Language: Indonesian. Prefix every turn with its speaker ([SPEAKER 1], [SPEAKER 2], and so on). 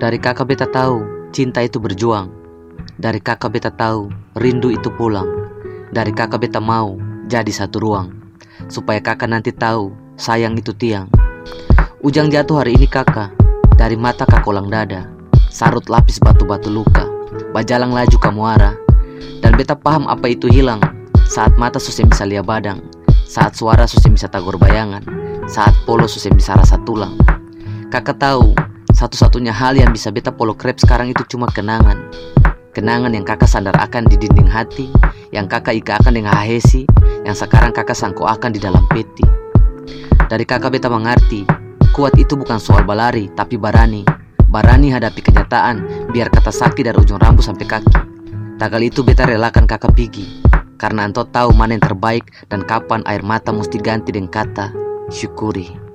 [SPEAKER 1] Dari kakak beta tahu cinta itu berjuang. Dari kakak beta tahu rindu itu pulang. Dari kakak beta mau jadi satu ruang. Supaya kakak nanti tahu sayang itu tiang. Ujang jatuh hari ini kakak. Dari mata kakak kolang dada. Sarut lapis batu-batu luka. Bajalang laju kamu arah. Dan beta paham apa itu hilang. Saat mata susah bisa lihat badang. Saat suara susah bisa tagor bayangan. Saat polo susah bisa rasa tulang. Kakak tahu satu-satunya hal yang bisa beta polo krep sekarang itu cuma kenangan. Kenangan yang kakak sandar akan di dinding hati, yang kakak ika akan dengan hahesi, yang sekarang kakak sangko akan di dalam peti. Dari kakak beta mengerti, kuat itu bukan soal balari, tapi barani. Barani hadapi kenyataan, biar kata sakit dari ujung rambut sampai kaki. Tagal itu beta relakan kakak pergi, karena anto tahu mana yang terbaik dan kapan air mata mesti ganti dengan kata syukuri.